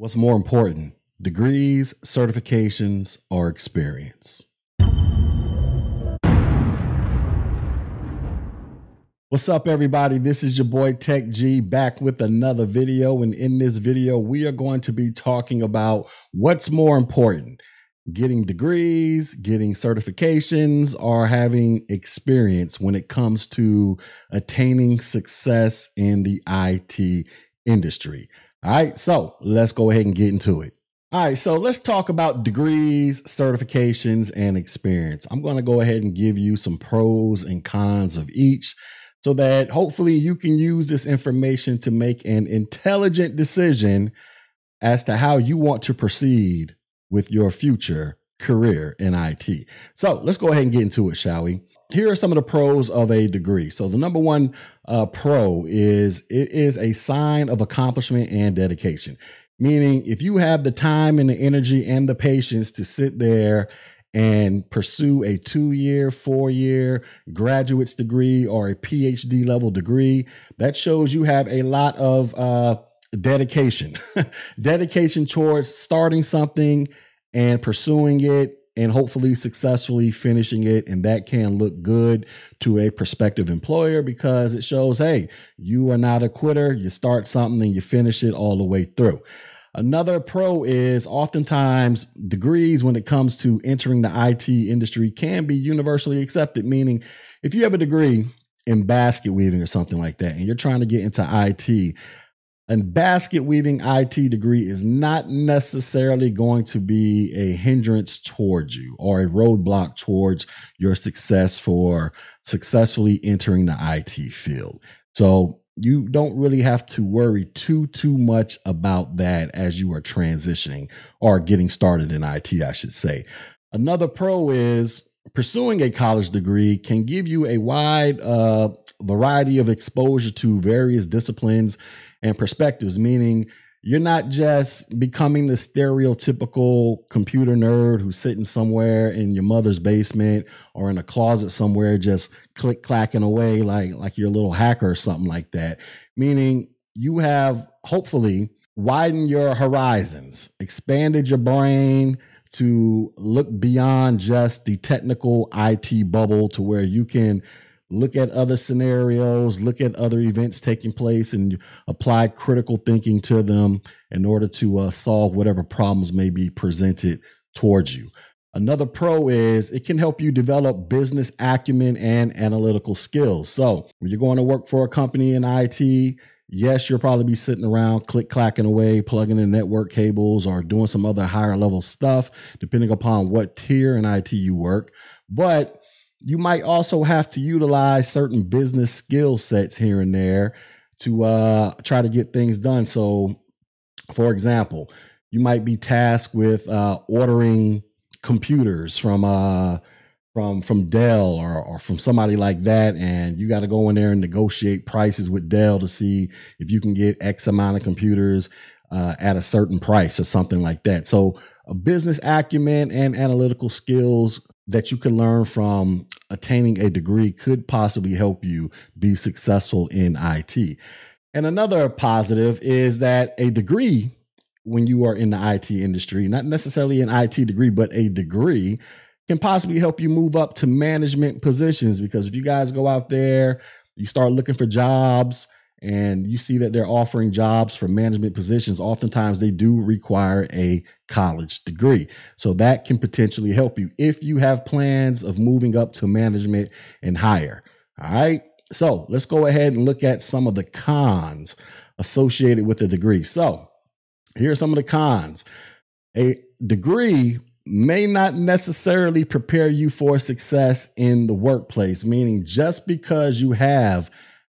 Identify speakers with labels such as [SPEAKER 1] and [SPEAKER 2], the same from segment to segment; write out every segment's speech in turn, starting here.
[SPEAKER 1] What's more important, degrees, certifications, or experience? What's up, everybody? This is your boy Tech Gee back with another video. And in this video, we are going to be talking about what's more important getting degrees, getting certifications, or having experience when it comes to attaining success in the IT industry. All right, so let's go ahead and get into it. All right, so let's talk about degrees, certifications, and experience. I'm going to go ahead and give you some pros and cons of each so that hopefully you can use this information to make an intelligent decision as to how you want to proceed with your future career in IT. So let's go ahead and get into it, shall we? here are some of the pros of a degree. So the number one uh, pro is it is a sign of accomplishment and dedication. Meaning, if you have the time and the energy and the patience to sit there and pursue a two year, four year graduate's degree or a PhD level degree, that shows you have a lot of uh, dedication, dedication towards starting something and pursuing it and hopefully successfully finishing it. And that can look good to a prospective employer because it shows, hey, you are not a quitter. You start something and you finish it all the way through. Another pro is oftentimes degrees when it comes to entering the IT industry can be universally accepted, meaning if you have a degree in basket weaving or something like that and you're trying to get into IT, a basket weaving IT degree is not necessarily going to be a hindrance towards you or a roadblock towards your success for successfully entering the IT field. So you don't really have to worry too too much about that as you are transitioning or getting started in IT, I should say. Another pro is pursuing a college degree can give you a wide uh, variety of exposure to various disciplines and perspectives, meaning you're not just becoming the stereotypical computer nerd who's sitting somewhere in your mother's basement or in a closet somewhere just click clacking away like like you're a little hacker or something like that. Meaning you have hopefully widened your horizons expanded your brain to look beyond just the technical IT bubble to where you can look at other scenarios, look at other events taking place, and apply critical thinking to them in order to uh, solve whatever problems may be presented towards you. Another pro is it can help you develop business acumen and analytical skills. So, when you're going to work for a company in IT, yes, you'll probably be sitting around click clacking away, plugging in network cables or doing some other higher level stuff, depending upon what tier in IT you work. But you might also have to utilize certain business skill sets here and there to uh, try to get things done. So, for example, you might be tasked with uh, ordering computers from uh, from from Dell or, or from somebody like that, and you got to go in there and negotiate prices with Dell to see if you can get X amount of computers uh, at a certain price or something like that. So, a business acumen and analytical skills that you can learn from attaining a degree could possibly help you be successful in IT. And another positive is that a degree, when you are in the IT industry, not necessarily an IT degree, but a degree, can possibly help you move up to management positions. Because if you guys go out there, you start looking for jobs, and you see that they're offering jobs for management positions, oftentimes they do require a college degree. So that can potentially help you if you have plans of moving up to management and higher. All right. So let's go ahead and look at some of the cons associated with a degree. So here are some of the cons. A degree may not necessarily prepare you for success in the workplace, meaning just because you have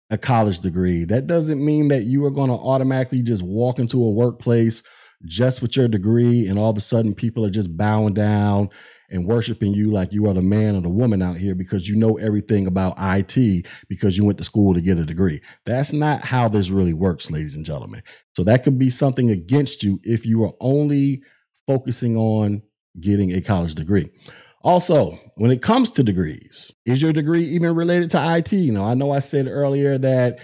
[SPEAKER 1] a college degree. That doesn't mean that you are going to automatically just walk into a workplace just with your degree and all of a sudden people are just bowing down and worshiping you like you are the man or the woman out here because you know everything about IT because you went to school to get a degree. That's not how this really works, ladies and gentlemen. So that could be something against you if you are only focusing on getting a college degree. Also, when it comes to degrees, is your degree even related to IT? You know, I know I said earlier that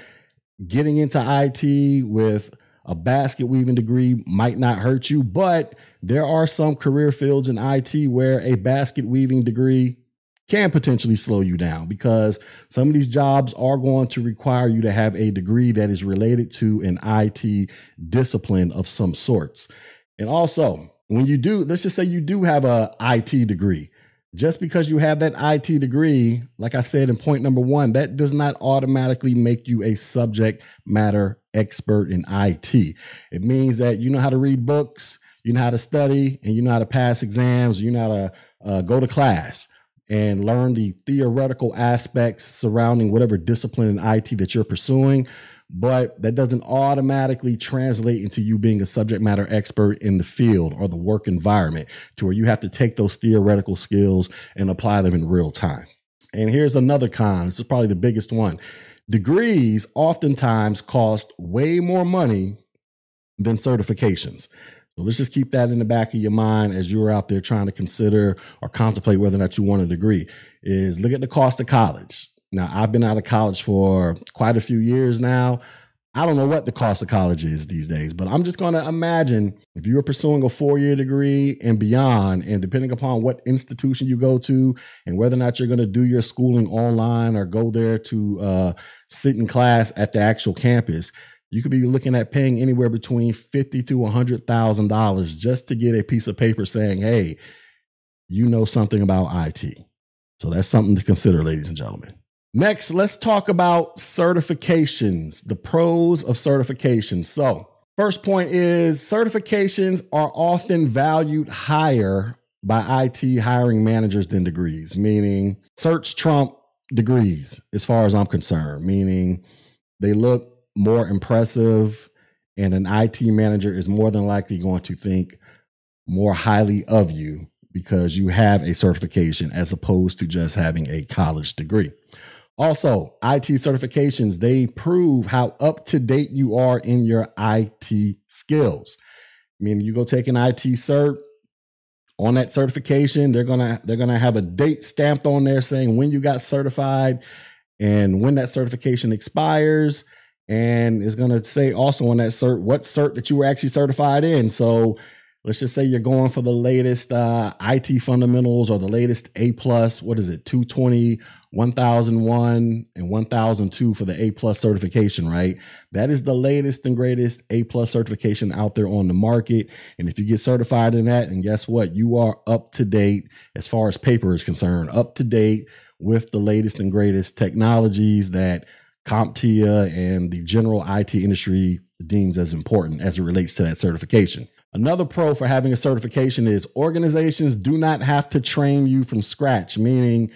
[SPEAKER 1] getting into IT with a basket weaving degree might not hurt you, but there are some career fields in IT where a basket weaving degree can potentially slow you down because some of these jobs are going to require you to have a degree that is related to an IT discipline of some sorts. And also, when you do, let's just say you do have a IT degree. Just because you have that IT degree, like I said in point number one, that does not automatically make you a subject matter expert in IT. It means that you know how to read books, you know how to study, and you know how to pass exams, you know how to uh, go to class and learn the theoretical aspects surrounding whatever discipline in IT that you're pursuing. But that doesn't automatically translate into you being a subject matter expert in the field or the work environment to where you have to take those theoretical skills and apply them in real time. And here's another con. This is probably the biggest one. Degrees oftentimes cost way more money than certifications. So let's just keep that in the back of your mind as you're out there trying to consider or contemplate whether or not you want a degree. Is look at the cost of college. Now, I've been out of college for quite a few years now. I don't know what the cost of college is these days, but I'm just going to imagine if you were pursuing a four year degree and beyond, and depending upon what institution you go to and whether or not you're going to do your schooling online or go there to uh, sit in class at the actual campus, you could be looking at paying anywhere between fifty to hundred thousand dollars just to get a piece of paper saying, "Hey, you know something about IT." So that's something to consider, ladies and gentlemen. Next, let's talk about certifications, the pros of certifications. So, first point is certifications are often valued higher by IT hiring managers than degrees, meaning certs trump degrees as far as I'm concerned, meaning they look more impressive, and an IT manager is more than likely going to think more highly of you because you have a certification as opposed to just having a college degree. Also, IT certifications, they prove how up to date you are in your IT skills. I mean, you go take an IT cert on that certification, they're going to they're going to have a date stamped on there saying when you got certified and when that certification expires and it's going to say also on that cert what cert that you were actually certified in. So let's just say you're going for the latest uh, IT fundamentals or the latest A plus. What is it? 220, 1001, and 1002 for the A plus certification, right? That is the latest and greatest A plus certification out there on the market. And if you get certified in that, and guess what? You are up to date as far as paper is concerned, up to date with the latest and greatest technologies that CompTIA and the general IT industry deems as important as it relates to that certification. Another pro for having a certification is organizations do not have to train you from scratch, meaning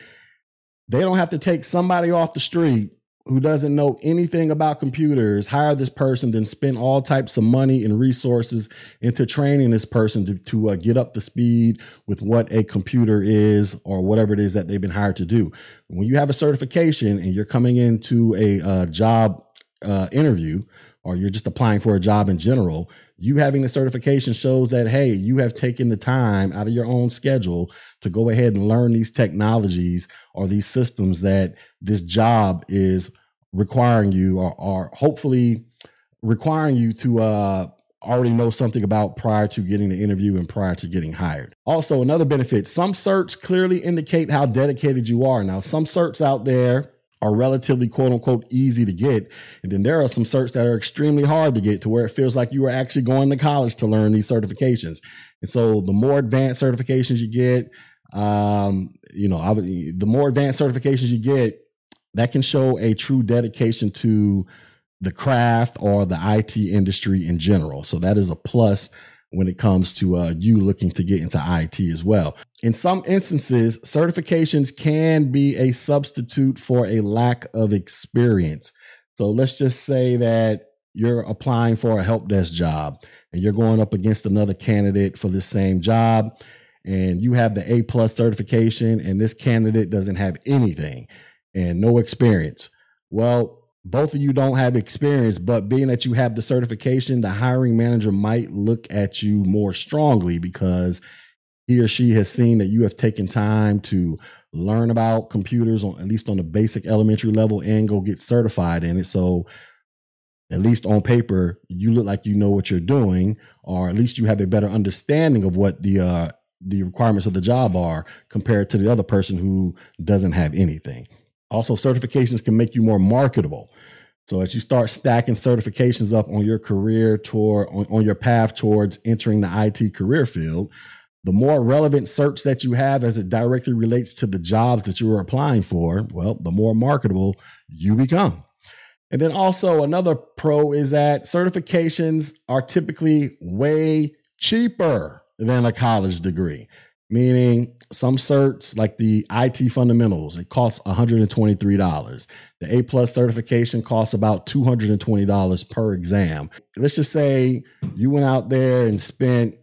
[SPEAKER 1] they don't have to take somebody off the street who doesn't know anything about computers hire this person then spend all types of money and resources into training this person to, to uh, get up to speed with what a computer is or whatever it is that they've been hired to do. When you have a certification and you're coming into a uh, job uh, interview or you're just applying for a job in general you having the certification shows that hey you have taken the time out of your own schedule to go ahead and learn these technologies or these systems that this job is requiring you or, or hopefully requiring you to uh, already know something about prior to getting the interview and prior to getting hired. Also, another benefit some certs clearly indicate how dedicated you are. Now, some certs out there are relatively quote unquote easy to get. And then there are some certs that are extremely hard to get to where it feels like you are actually going to college to learn these certifications. And so the more advanced certifications you get, um, you know, the more advanced certifications you get, that can show a true dedication to the craft or the IT industry in general. So that is a plus when it comes to uh, you looking to get into IT as well. In some instances, certifications can be a substitute for a lack of experience. So let's just say that you're applying for a help desk job and you're going up against another candidate for the same job and you have the A plus certification and this candidate doesn't have anything and no experience. Well, both of you don't have experience, but being that you have the certification, the hiring manager might look at you more strongly because he or she has seen that you have taken time to learn about computers on at least on the basic elementary level and go get certified in it. So at least on paper, you look like you know what you're doing, or at least you have a better understanding of what the uh, the requirements of the job are compared to the other person who doesn't have anything. Also, certifications can make you more marketable. So as you start stacking certifications up on your career toward on, on your path towards entering the IT career field, the more relevant certs that you have as it directly relates to the jobs that you are applying for, well, the more marketable you become. And then also another pro is that certifications are typically way cheaper than a college degree. Meaning some certs like the IT fundamentals, it costs $123. The A plus certification costs about $220 per exam. Let's just say you went out there and spent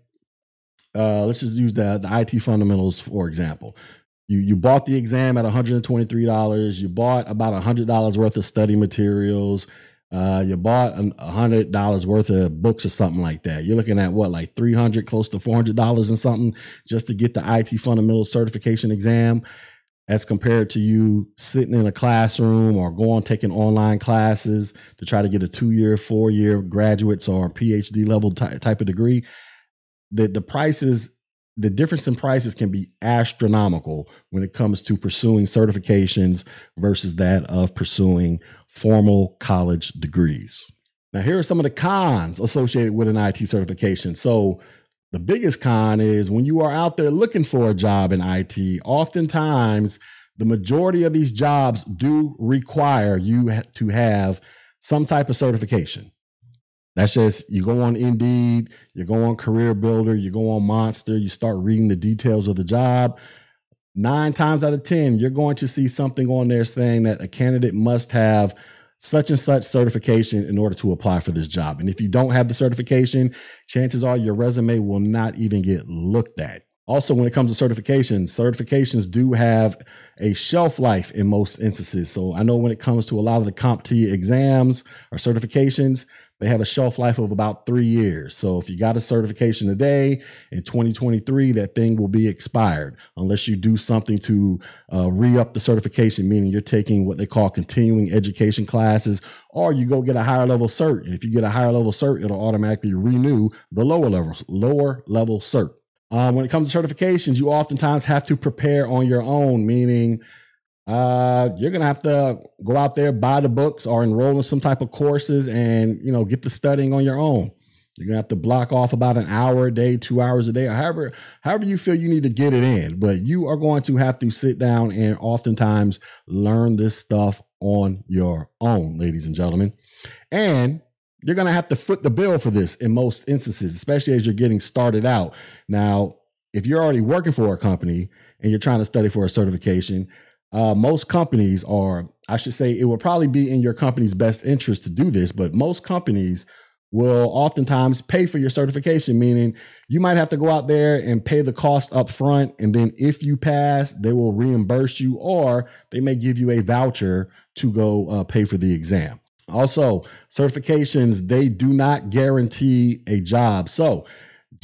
[SPEAKER 1] uh, let's just use the, the IT fundamentals for example. You you bought the exam at $123. You bought about $100 worth of study materials. Uh, you bought a hundred dollars worth of books or something like that. You're looking at what, like three hundred, close to four hundred dollars and something, just to get the IT fundamental certification exam, as compared to you sitting in a classroom or going taking online classes to try to get a two year, four year graduates or PhD level ty- type of degree the the prices the difference in prices can be astronomical when it comes to pursuing certifications versus that of pursuing formal college degrees. Now, here are some of the cons associated with an IT certification. So, the biggest con is when you are out there looking for a job in IT, oftentimes the majority of these jobs do require you to have some type of certification. That's just you go on Indeed, you go on Career Builder, you go on Monster, you start reading the details of the job. Nine times out of 10, you're going to see something on there saying that a candidate must have such and such certification in order to apply for this job. And if you don't have the certification, chances are your resume will not even get looked at. Also, when it comes to certifications, certifications do have a shelf life in most instances. So I know when it comes to a lot of the CompTIA exams or certifications, they have a shelf life of about three years. So if you got a certification today in 2023, that thing will be expired unless you do something to uh, re up the certification, meaning you're taking what they call continuing education classes, or you go get a higher level cert. And if you get a higher level cert, it'll automatically renew the lower level, lower level cert. Um, when it comes to certifications, you oftentimes have to prepare on your own, meaning uh, you're gonna have to go out there, buy the books, or enroll in some type of courses, and you know get the studying on your own. You're gonna have to block off about an hour a day, two hours a day, or however however you feel you need to get it in. But you are going to have to sit down and oftentimes learn this stuff on your own, ladies and gentlemen. And you're to have to foot the bill for this in most instances, especially as you're getting started out. Now, if you're already working for a company and you're trying to study for a certification, uh, most companies are, I should say, it would probably be in your company's best interest to do this, but most companies will oftentimes pay for your certification, meaning you might have to go out there and pay the cost up front. And then if you pass, they will reimburse you or they may give you a voucher to go uh, pay for the exam. Also, certifications, they do not guarantee a job. So,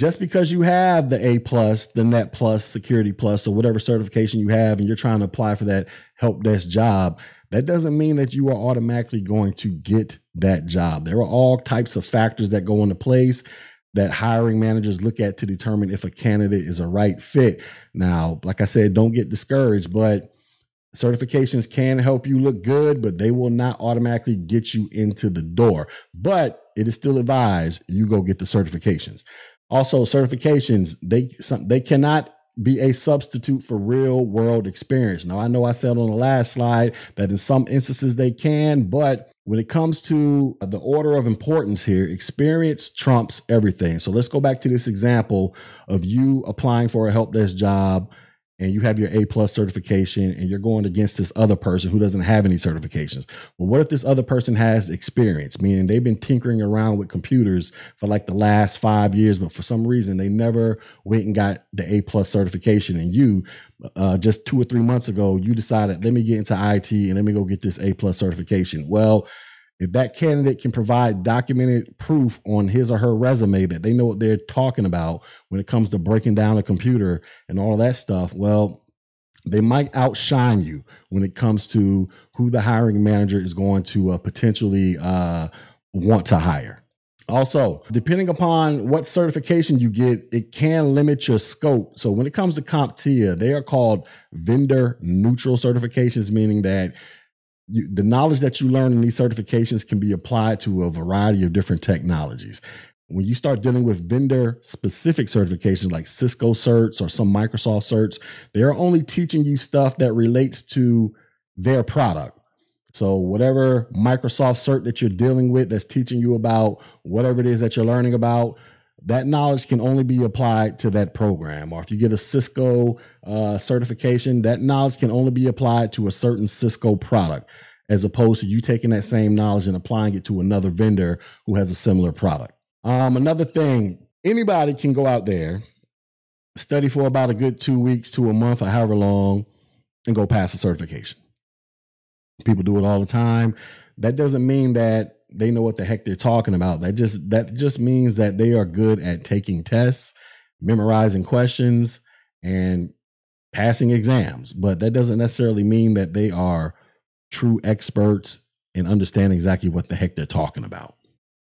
[SPEAKER 1] just because you have the A plus, the Net plus, Security plus, or whatever certification you have, and you're trying to apply for that help desk job, that doesn't mean that you are automatically going to get that job. There are all types of factors that go into place that hiring managers look at to determine if a candidate is a right fit. Now, like I said, don't get discouraged, but Certifications can help you look good, but they will not automatically get you into the door. But it is still advised you go get the certifications. Also, certifications they some, they cannot be a substitute for real world experience. Now, I know I said on the last slide that in some instances they can, but when it comes to the order of importance here, experience trumps everything. So let's go back to this example of you applying for a help desk job and you have your A plus certification and you're going against this other person who doesn't have any certifications. Well, what if this other person has experience, meaning they've been tinkering around with computers for like the last five years, but for some reason they never went and got the A plus certification. And you, uh, just two or three months ago, you decided, let me get into IT and let me go get this A plus certification. Well, if that candidate can provide documented proof on his or her resume that they know what they're talking about when it comes to breaking down a computer and all that stuff, well, they might outshine you when it comes to who the hiring manager is going to uh, potentially uh, want to hire. Also, depending upon what certification you get, it can limit your scope. So when it comes to CompTIA, they are called vendor neutral certifications, meaning that you, the knowledge that you learn in these certifications can be applied to a variety of different technologies. When you start dealing with vendor specific certifications like Cisco certs or some Microsoft certs, they're only teaching you stuff that relates to their product. So whatever Microsoft cert that you're dealing with that's teaching you about whatever it is that you're learning about, that knowledge can only be applied to that program. Or if you get a Cisco uh, certification, that knowledge can only be applied to a certain Cisco product, as opposed to you taking that same knowledge and applying it to another vendor who has a similar product. Um, another thing, anybody can go out there, study for about a good two weeks to a month or however long, and go pass a certification. People do it all the time. That doesn't mean that they know what the heck they're talking about. That just that just means that they are good at taking tests, memorizing questions, and passing exams. But that doesn't necessarily mean that they are true experts and understand exactly what the heck they're talking about.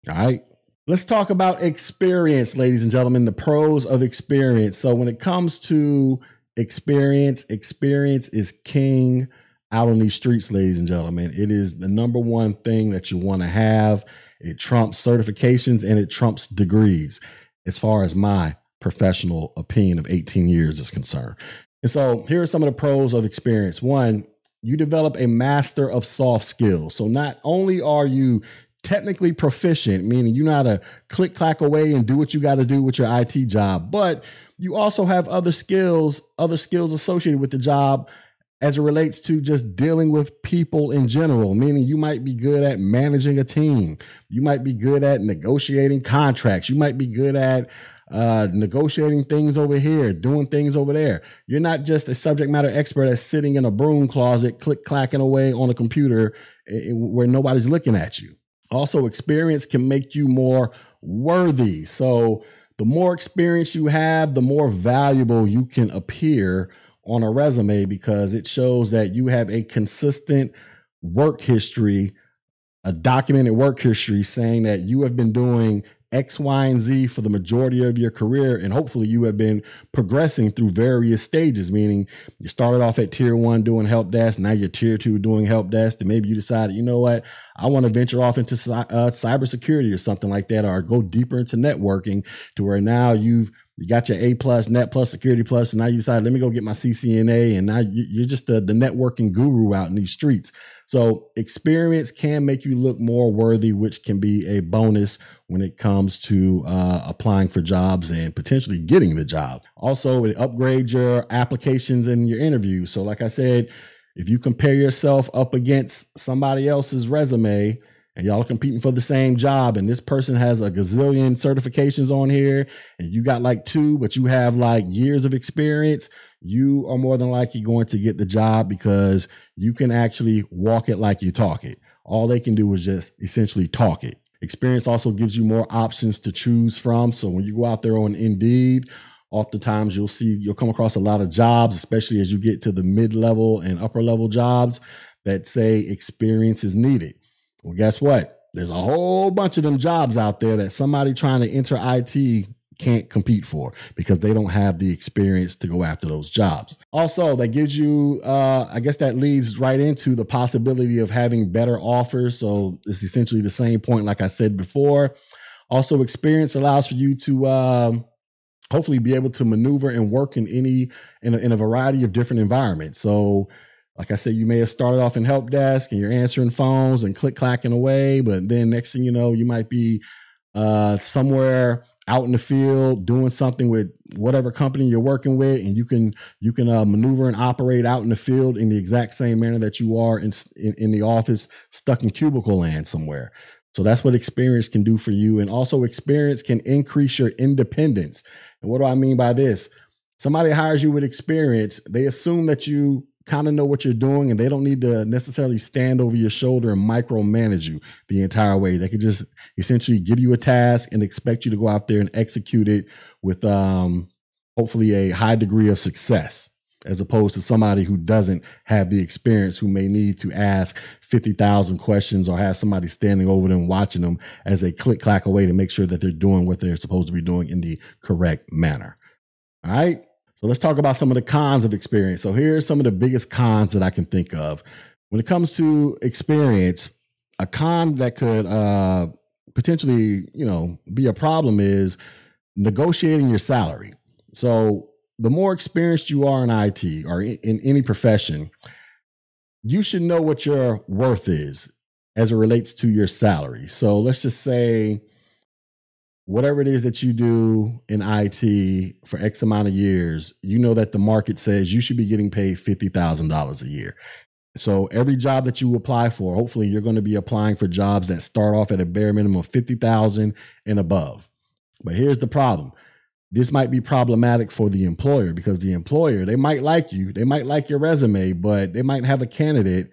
[SPEAKER 1] All right. Let's talk about experience, ladies and gentlemen, the pros of experience. So, when it comes to experience, experience is king out on these streets, ladies and gentlemen. It is the number one thing that you want to have. It trumps certifications and it trumps degrees, as far as my professional opinion of 18 years is concerned. And so here are some of the pros of experience. One, you develop a master of soft skills. So not only are you technically proficient, meaning you know how to click clack away and do what you got to do with your IT job, but you also have other skills, other skills associated with the job as it relates to just dealing with people in general, meaning you might be good at managing a team. You might be good at negotiating contracts. You might be good at uh, negotiating things over here, doing things over there. You're not just a subject matter expert that's sitting in a broom closet, click clacking away on a computer eh, eh, where nobody's looking at you. Also, experience can make you more worthy. So, the more experience you have, the more valuable you can appear on a resume because it shows that you have a consistent work history, a documented work history saying that you have been doing X, Y, and Z for the majority of your career. And hopefully you have been progressing through various stages, meaning you started off at tier one doing help desk. Now you're tier two doing help desk. And maybe you decided, you know what, I want to venture off into uh, cybersecurity or something like that, or go deeper into networking to where now you've you got your A plus, Net plus, Security plus, and now you decide, let me go get my CCNA, and now you're just the, the networking guru out in these streets. So experience can make you look more worthy, which can be a bonus when it comes to uh, applying for jobs and potentially getting the job. Also, it upgrades your applications and your interviews. So, like I said, if you compare yourself up against somebody else's resume, and y'all are competing for the same job and this person has a gazillion certifications on here and you got like two but you have like years of experience you are more than likely going to get the job because you can actually walk it like you talk it. All they can do is just essentially talk it. Experience also gives you more options to choose from so when you go out there on indeed oftentimes you'll see you'll come across a lot of jobs especially as you get to the mid-level and upper level jobs that say experience is needed well, guess what? There's a whole bunch of them jobs out there that somebody trying to enter IT can't compete for because they don't have the experience to go after those jobs. Also, that gives you, uh, I guess that leads right into the possibility of having better offers. So it's essentially the same point, like I said before. Also, experience allows for you to um, hopefully be able to maneuver and work in any in a, in a variety of different environments. So like I said, you may have started off in help desk and you're answering phones and click clacking away, but then next thing you know, you might be uh, somewhere out in the field doing something with whatever company you're working with, and you can you can uh, maneuver and operate out in the field in the exact same manner that you are in, in in the office, stuck in cubicle land somewhere. So that's what experience can do for you, and also experience can increase your independence. And what do I mean by this? Somebody hires you with experience, they assume that you kind of know what you're doing and they don't need to necessarily stand over your shoulder and micromanage you the entire way. They could just essentially give you a task and expect you to go out there and execute it with um, hopefully a high degree of success. as opposed to somebody who doesn't have the experience, who may need to ask 50,000 questions or have somebody standing over them watching them as they click clack away to make sure that they're doing what they're supposed to be doing in the correct manner. All right. So let's talk about some of the cons of experience. So here's some of the biggest cons that I can think of. When it comes to experience, a con that could uh, potentially, you know, be a problem is negotiating your salary. So the more experienced you are in IT or in any profession, you should know what your worth is as it relates to your salary. So let's just say whatever it is that you do in IT for X amount of years, you know that the market says you should be getting paid $50,000 a year. So every job that you apply for, hopefully you're going to be applying for jobs that start off at a bare minimum of 50,000 and above. But here's the problem. This might be problematic for the employer because the employer, they might like you, they might like your resume, but they might have a candidate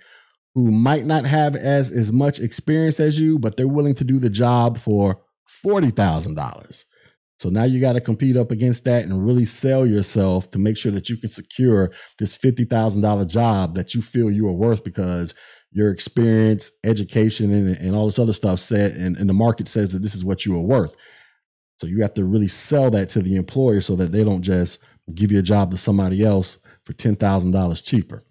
[SPEAKER 1] who might not have as as much experience as you, but they're willing to do the job for $40,000. So now you got to compete up against that and really sell yourself to make sure that you can secure this $50,000 job that you feel you are worth because your experience, education, and, and all this other stuff said, and, and the market says that this is what you are worth. So you have to really sell that to the employer so that they don't just give you a job to somebody else for $10,000 cheaper.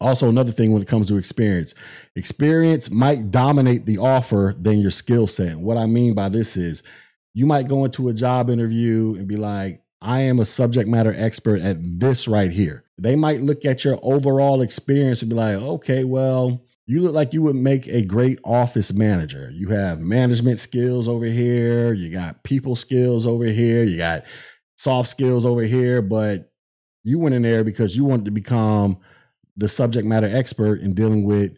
[SPEAKER 1] Also, another thing when it comes to experience, experience might dominate the offer than your skill set. What I mean by this is you might go into a job interview and be like, I am a subject matter expert at this right here. They might look at your overall experience and be like, okay, well, you look like you would make a great office manager. You have management skills over here, you got people skills over here, you got soft skills over here, but you went in there because you wanted to become the subject matter expert in dealing with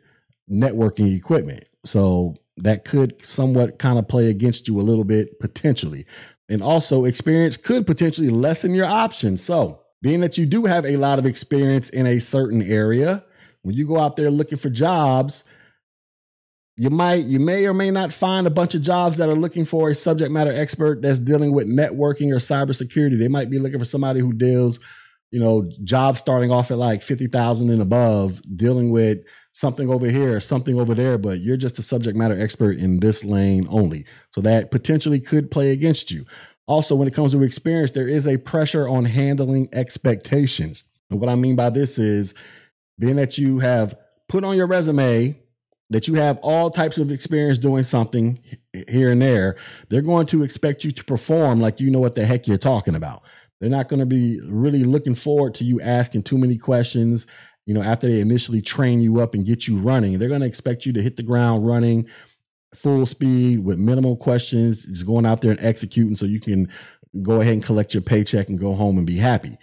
[SPEAKER 1] networking equipment. So that could somewhat kind of play against you a little bit potentially. And also, experience could potentially lessen your options. So, being that you do have a lot of experience in a certain area, when you go out there looking for jobs, you might you may or may not find a bunch of jobs that are looking for a subject matter expert that's dealing with networking or cybersecurity. They might be looking for somebody who deals you know, jobs starting off at like 50,000 and above, dealing with something over here, something over there, but you're just a subject matter expert in this lane only. So that potentially could play against you. Also, when it comes to experience, there is a pressure on handling expectations. And what I mean by this is being that you have put on your resume that you have all types of experience doing something here and there, they're going to expect you to perform like you know what the heck you're talking about. They're not going to be really looking forward to you asking too many questions. You know, after they initially train you up and get you running, they're going to expect you to hit the ground running full speed with minimal questions, just going out there and executing so you can go ahead and collect your paycheck and go home and be happy.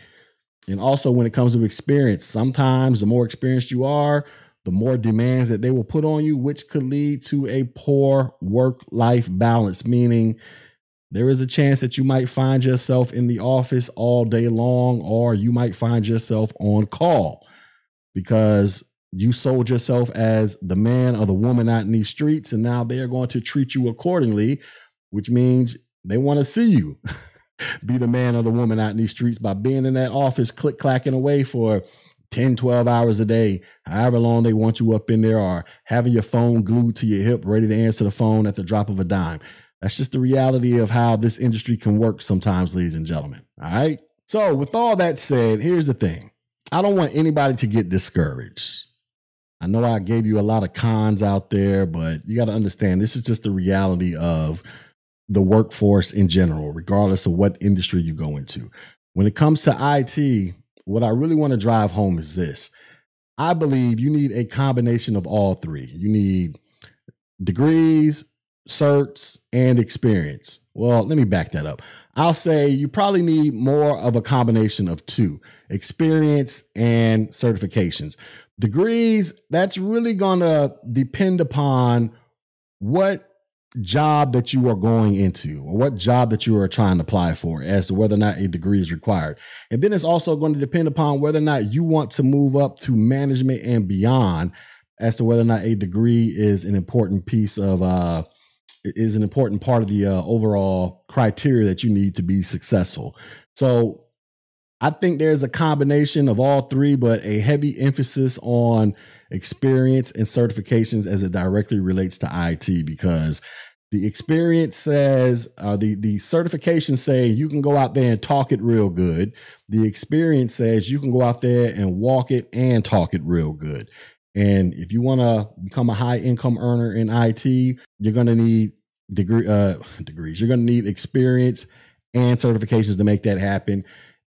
[SPEAKER 1] And also, when it comes to experience, sometimes the more experienced you are, the more demands that they will put on you, which could lead to a poor work life balance, meaning there is a chance that you might find yourself in the office all day long, or you might find yourself on call because you sold yourself as the man or the woman out in these streets, and now they are going to treat you accordingly, which means they want to see you be the man or the woman out in these streets by being in that office, click clacking away for 10, 12 hours a day, however long they want you up in there, or having your phone glued to your hip, ready to answer the phone at the drop of a dime. That's just the reality of how this industry can work sometimes, ladies and gentlemen. All right. So, with all that said, here's the thing I don't want anybody to get discouraged. I know I gave you a lot of cons out there, but you got to understand this is just the reality of the workforce in general, regardless of what industry you go into. When it comes to IT, what I really want to drive home is this I believe you need a combination of all three. You need degrees, certs, and experience. Well, let me back that up. I'll say you probably need more of a combination of two experience and certifications. Degrees, that's really going to depend upon what job that you are going into or what job that you are trying to apply for as to whether or not a degree is required. And then it's also going to depend upon whether or not you want to move up to management and beyond as to whether or not a degree is an important piece of uh, is an important part of the uh, overall criteria that you need to be successful. So I think there's a combination of all three, but a heavy emphasis on experience and certifications as it directly relates to IT because the experience says uh, the the certification say you can go out there and talk it real good the experience says you can go out there and walk it and talk it real good and if you want to become a high income earner in it you're going to need degree uh, degrees you're going to need experience and certifications to make that happen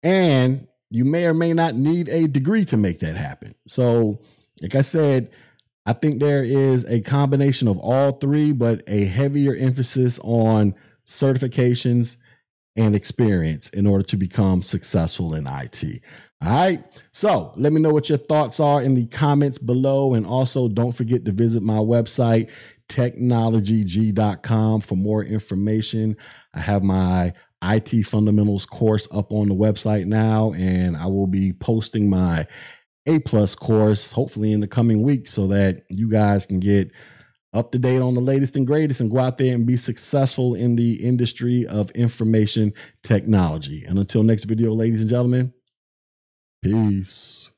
[SPEAKER 1] and you may or may not need a degree to make that happen so like i said I think there is a combination of all three, but a heavier emphasis on certifications and experience in order to become successful in IT. All right. So let me know what your thoughts are in the comments below. And also don't forget to visit my website, TechnologyGee.com, for more information. I have my IT fundamentals course up on the website now, and I will be posting my a plus course, hopefully in the coming weeks, so that you guys can get up to date on the latest and greatest and go out there and be successful in the industry of information technology. And until next video, ladies and gentlemen, peace.